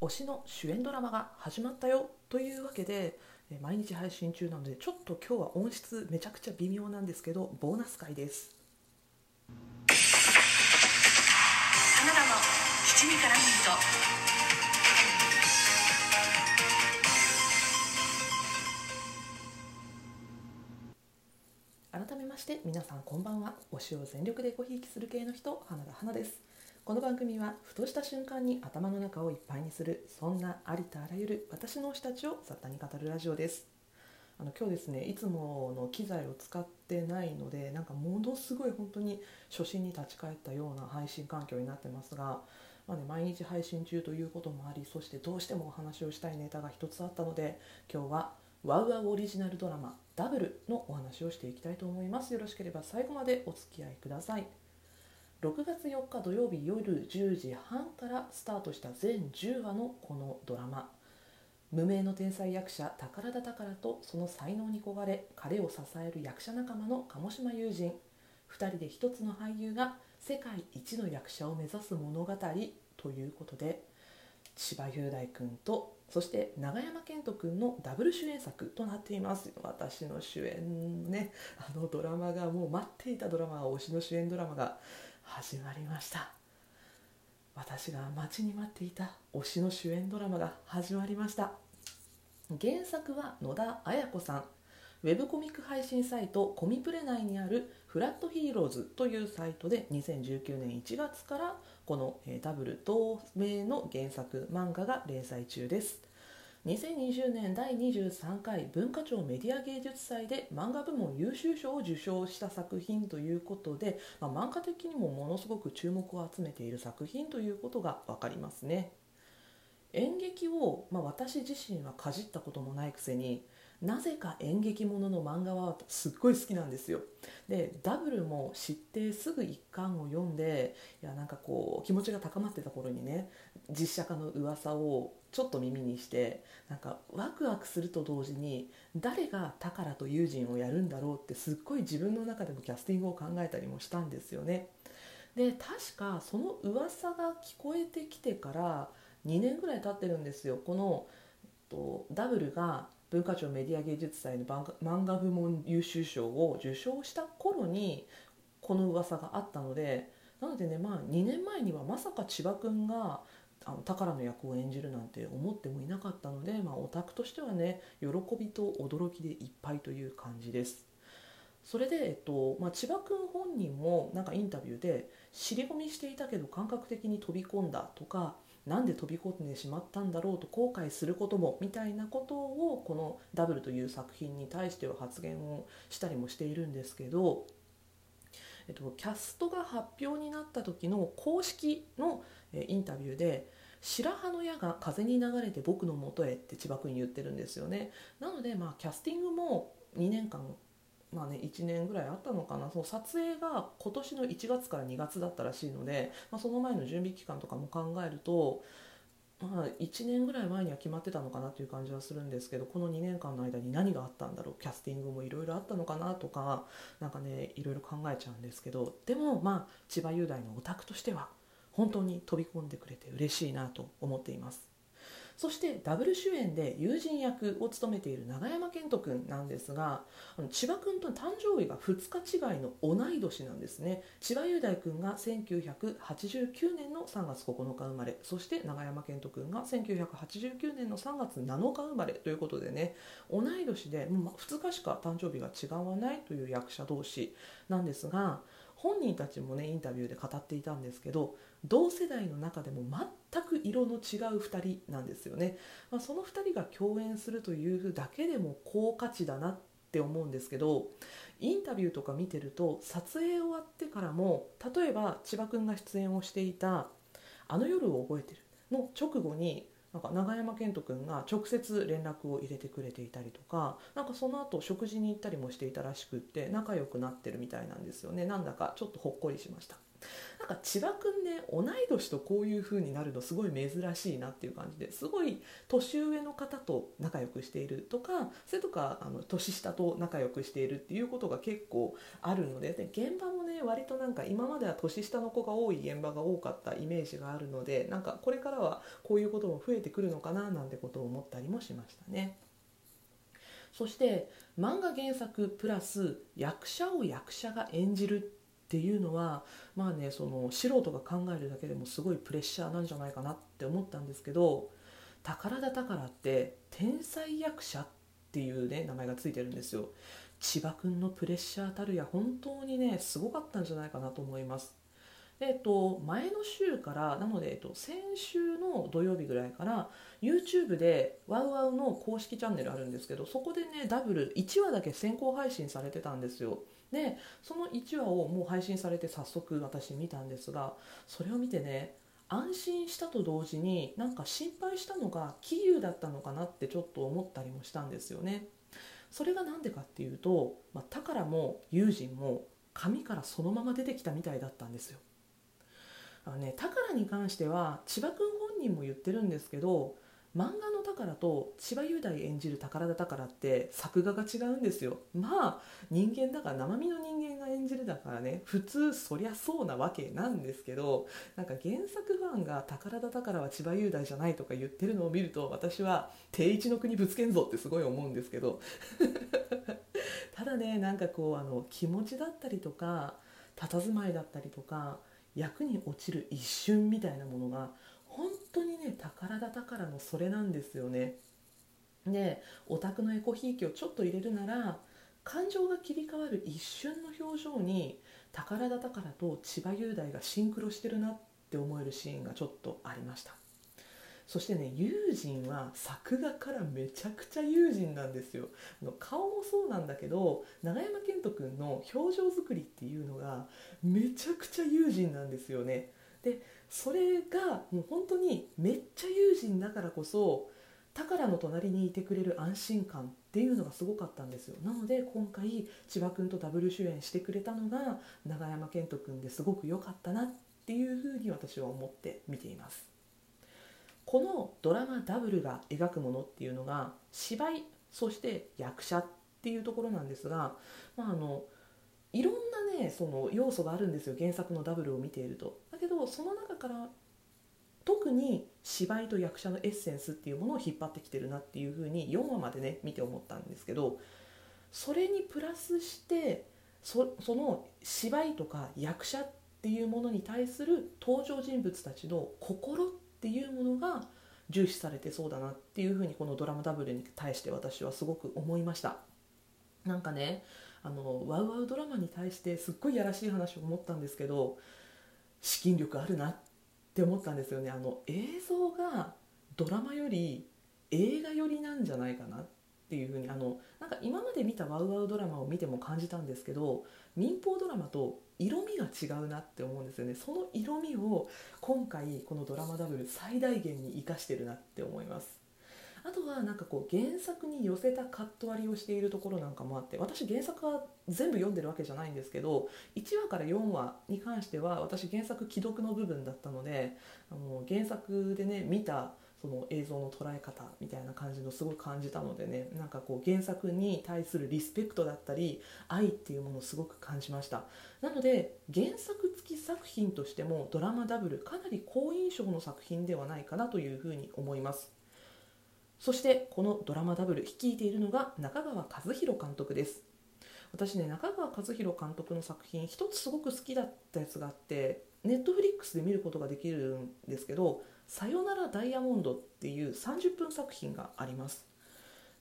推しの主演ドラマが始まったよというわけでえ毎日配信中なのでちょっと今日は音質めちゃくちゃ微妙なんですけどボーナス回です。七味からミー改めまして皆さんこんばんは。推しを全力でごひいきする系の人花田花ですこの番組はふとした瞬間に頭の中をいっぱいにするそんなありとあらゆる私の推したちを雑多に語るラジオです。あの今日ですねいつもの機材を使ってないのでなんかものすごい本当に初心に立ち返ったような配信環境になってますが、まあね、毎日配信中ということもありそしてどうしてもお話をしたいネタが一つあったので今日はワウワウオリジナルドラマ「ダブル」のお話をしていきたいと思います。よろしければ最後までお付き合いください。6月4日土曜日夜10時半からスタートした全10話のこのドラマ。無名の天才役者宝田宝とその才能に焦がれ彼を支える役者仲間の鴨島友人2人で一つの俳優が世界一の役者を目指す物語ということで千葉雄大君とそして永山絢斗君のダブル主演作となっています。私の主演ねあのドラマがもう待っていたドラマ推しの主演ドラマが始まりました。私が待ちに待っていた推しの主演ドラマが始まりました。原作は野田綾子さん。ウェブコミック配信サイトコミプレ内にあるフラットヒーローズというサイトで2019年1月からこのダブル同名の原作漫画が連載中です。2020年第23回文化庁メディア芸術祭で漫画部門優秀賞を受賞した作品ということで、まあ、漫画的にもものすごく注目を集めている作品ということが分かりますね。演劇を、まあ、私自身はかじったこともないくせになぜか演劇ものの漫画はすっごい好きなんですよ。でダブルも知ってすぐ一巻を読んでいやなんかこう気持ちが高まってた頃にね実写化の噂をちょっと耳にしてなんかワクワクすると同時に誰が宝と友人をやるんだろうってすっごい自分の中でもキャスティングを考えたりもしたんですよね。で確かその噂が聞こえてきてから2年ぐらい経ってるんですよこのとダブルが文化庁メディア芸術祭の漫画部門優秀賞を受賞した頃にこの噂があったのでなのでねまあ2年前にはまさか千葉君があの宝の役を演じるなんて思ってもいなかったので、まあ、オタクとしてはね喜びと驚きでいっぱいという感じです。それで、えっとまあ、千葉君本人もなんかインタビューで尻込みしていたけど感覚的に飛び込んだとかなんで飛び込んでしまったんだろうと後悔することもみたいなことをこの「ダブル」という作品に対しては発言をしたりもしているんですけど、えっと、キャストが発表になった時の公式のインタビューで「白羽の矢が風に流れて僕のもとへ」って千葉君言ってるんですよね。なのでまあキャスティングも2年間まあね、1年ぐらいあったのかな。その撮影が今年の1月から2月だったらしいので、まあ、その前の準備期間とかも考えると、まあ、1年ぐらい前には決まってたのかなという感じはするんですけどこの2年間の間に何があったんだろう。キャスティングもいろいろあったのかなとかなんかねいろいろ考えちゃうんですけど。でもまあ千葉雄大のオタクとしては本当に飛び込んでくれて嬉しいなと思っています。そしてダブル主演で友人役を務めている永山絢斗君なんですが千葉君と誕生日が2日違いの同い年なんですね千葉雄大君が1989年の3月9日生まれそして永山絢斗君が1989年の3月7日生まれということでね同い年で2日しか誕生日が違わないという役者同士なんですが本人たちもねインタビューで語っていたんですけど同世代の中でも全く色の違う2人なんですよね、まあ、その2人が共演するというだけでも高価値だなって思うんですけどインタビューとか見てると撮影終わってからも例えば千葉君が出演をしていた「あの夜を覚えてる」の直後になんか永山絢斗君が直接連絡を入れてくれていたりとかなんかその後食事に行ったりもしていたらしくって仲良くなってるみたいなんですよね。なんだかちょっとほっこりしました。なんか千葉くんね同い年とこういう風になるのすごい珍しいなっていう感じですごい年上の方と仲良くしているとかそれとかあの年下と仲良くしているっていうことが結構あるのでで現場もね割となんか今までは年下の子が多い現場が多かったイメージがあるのでなんかこれからはこういうことも増えてくるのかななんてことを思ったりもしましたね。そして漫画原作プラス役者を役者が演じるっていうのはまあねその素人が考えるだけでもすごいプレッシャーなんじゃないかなって思ったんですけど宝田宝って天才役者っていうね名前がついてるんですよ。千葉くんのプレッシャーたるや本当にねすごかったんじゃないかなと思います。えっと、前の週からなので、えっと、先週の土曜日ぐらいから YouTube でワウワウの公式チャンネルあるんですけどそこでねダブル1話だけ先行配信されてたんですよ。でその1話をもう配信されて早速私見たんですがそれを見てね安心したと同時になんか心配したのが桐生だったのかなってちょっと思ったりもしたんですよね。それが何でかっていうと、まあ、宝も友人も紙からそのまま出てきたみたいだったんですよ。あのね宝に関しては千葉君本人も言ってるんですけど漫画の宝と千葉雄大演じる宝田宝って作画が違うんですよ。まあ人間だから生身の人間が演じるだからね。普通そりゃそうなわけなんですけどなんか原作ファンが宝田宝は千葉雄大じゃないとか言ってるのを見ると私は定一の国ぶつけんぞってすごい思うんですけど。ただねなんかこうあの気持ちだったりとか佇まいだったりとか役に落ちる一瞬みたいなものが本当に宝田宝のそれなんですよね。でオタクのエコひいきをちょっと入れるなら感情が切り替わる一瞬の表情に宝田宝と千葉雄大がシンクロしてるなって思えるシーンがちょっとありました。そしてね友人は作画からめちゃくちゃ友人なんですよ。の顔もそうなんだけど永山絢斗くんの表情作りっていうのがめちゃくちゃ友人なんですよね。でそれがもう本当にめっちゃ友人だからこそ宝の隣にいてくれる安心感っていうのがすごかったんですよ。なので今回千葉君とダブル主演してくれたのが永山絢斗君ですごく良かったなっていうふうに私は思って見ています。このドラマダブルが描くものっていうのが芝居そして役者っていうところなんですが、まあ、あのいろんなねその要素があるんですよ。原作のダブルを見ていると。だけどその中から特に芝居と役者のエッセンスっていうものを引っ張ってきてるなっていうふうに4話までね見て思ったんですけどそれにプラスしてその芝居とか役者っていうものに対する登場人物たちの心っていうものが重視されてそうだなっていうふうにこのドラマダブルに対して私はすごく思いました。なんかねあのワウワウドラマに対してすっごいやらしい話を思ったんですけど資金力あるなっって思ったんですよね。あの映像がドラマより映画寄りなんじゃないかなっていうふうにあのなんか今まで見たワウワウドラマを見ても感じたんですけど民放ドラマと色味が違うなって思うんですよね。その色味を今回このドラマダブル最大限に生かしてるなって思います。あとはなんかこう原作に寄せたカット割りをしているところなんかもあって私原作は全部読んでるわけじゃないんですけど1話から4話に関しては私原作既読の部分だったのであの原作でね見たその映像の捉え方みたいな感じのすごい感じたのでねなんかこう原作に対するリスペクトだったり愛っていうものをすごく感じました。なので原作付き作品としてもドラマダブルかなり好印象の作品ではないかなというふうに思います。そしてこのドラマダブル率いているのが中川和弘監督です。私ね中川和弘監督の作品一つすごく好きだったやつがあってネットフリックスで見ることができるんですけど「さよならダイヤモンド」っていう30分作品があります。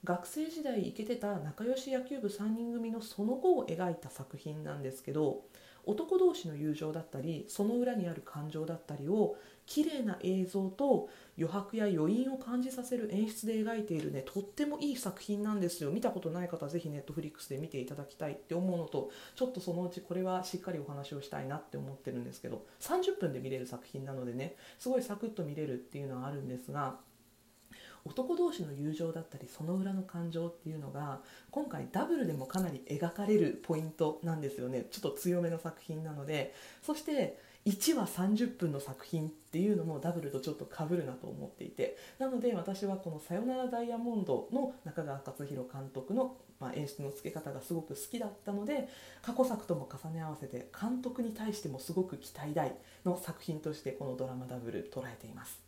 学生時代イケてた仲良し野球部3人組のその後を描いた作品なんですけど男同士の友情だったりその裏にある感情だったりを綺麗な映像と余白や余韻を感じさせる演出で描いているねとってもいい作品なんですよ。見たことない方はぜひネットフリックスで見ていただきたいって思うのとちょっとそのうちこれはしっかりお話をしたいなって思ってるんですけど30分で見れる作品なのでねすごいサクッと見れるっていうのはあるんですが男同士の友情だったりその裏の感情っていうのが今回ダブルでもかなり描かれるポイントなんですよね。ちょっと強めの作品なので。そして1話30分の作品っていうのもダブルとちょっとかぶるなと思っていて。なので私はこの「さよならダイヤモンド」の中川勝弘監督の、まあ、演出の付け方がすごく好きだったので過去作とも重ね合わせて監督に対してもすごく期待大の作品としてこのドラマダブル捉えています。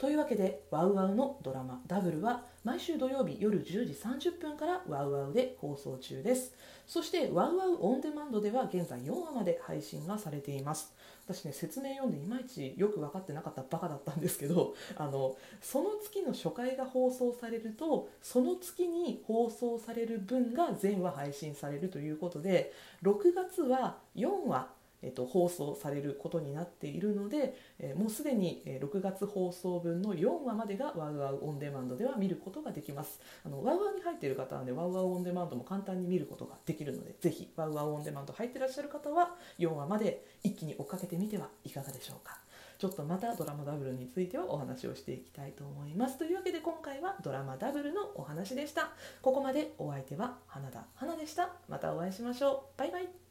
というわけでワウワウのドラマダブルは毎週土曜日夜10時30分からワウワウで放送中です。そしてワウワウオンデマンドでは現在4話まで配信がされています。私ね説明読んでいまいちよく分かってなかったバカだったんですけど あのその月の初回が放送されるとその月に放送される分が全話配信されるということで6月は4話えっと、放送されることになっているので、えー、もうすでに6月放送分の4話までがワウワウオンデマンドでは見ることができます。あのワウワウに入っている方はねワウワウオンデマンドも簡単に見ることができるのでぜひワウワウオンデマンド入ってらっしゃる方は4話まで一気に追っかけてみてはいかがでしょうか。ちょっとまたドラマダブルについてはお話をしていきたいと思います。というわけで今回はドラマダブルのお話でした。ここまでお相手は花田花でした。またお会いしましょう。バイバイ。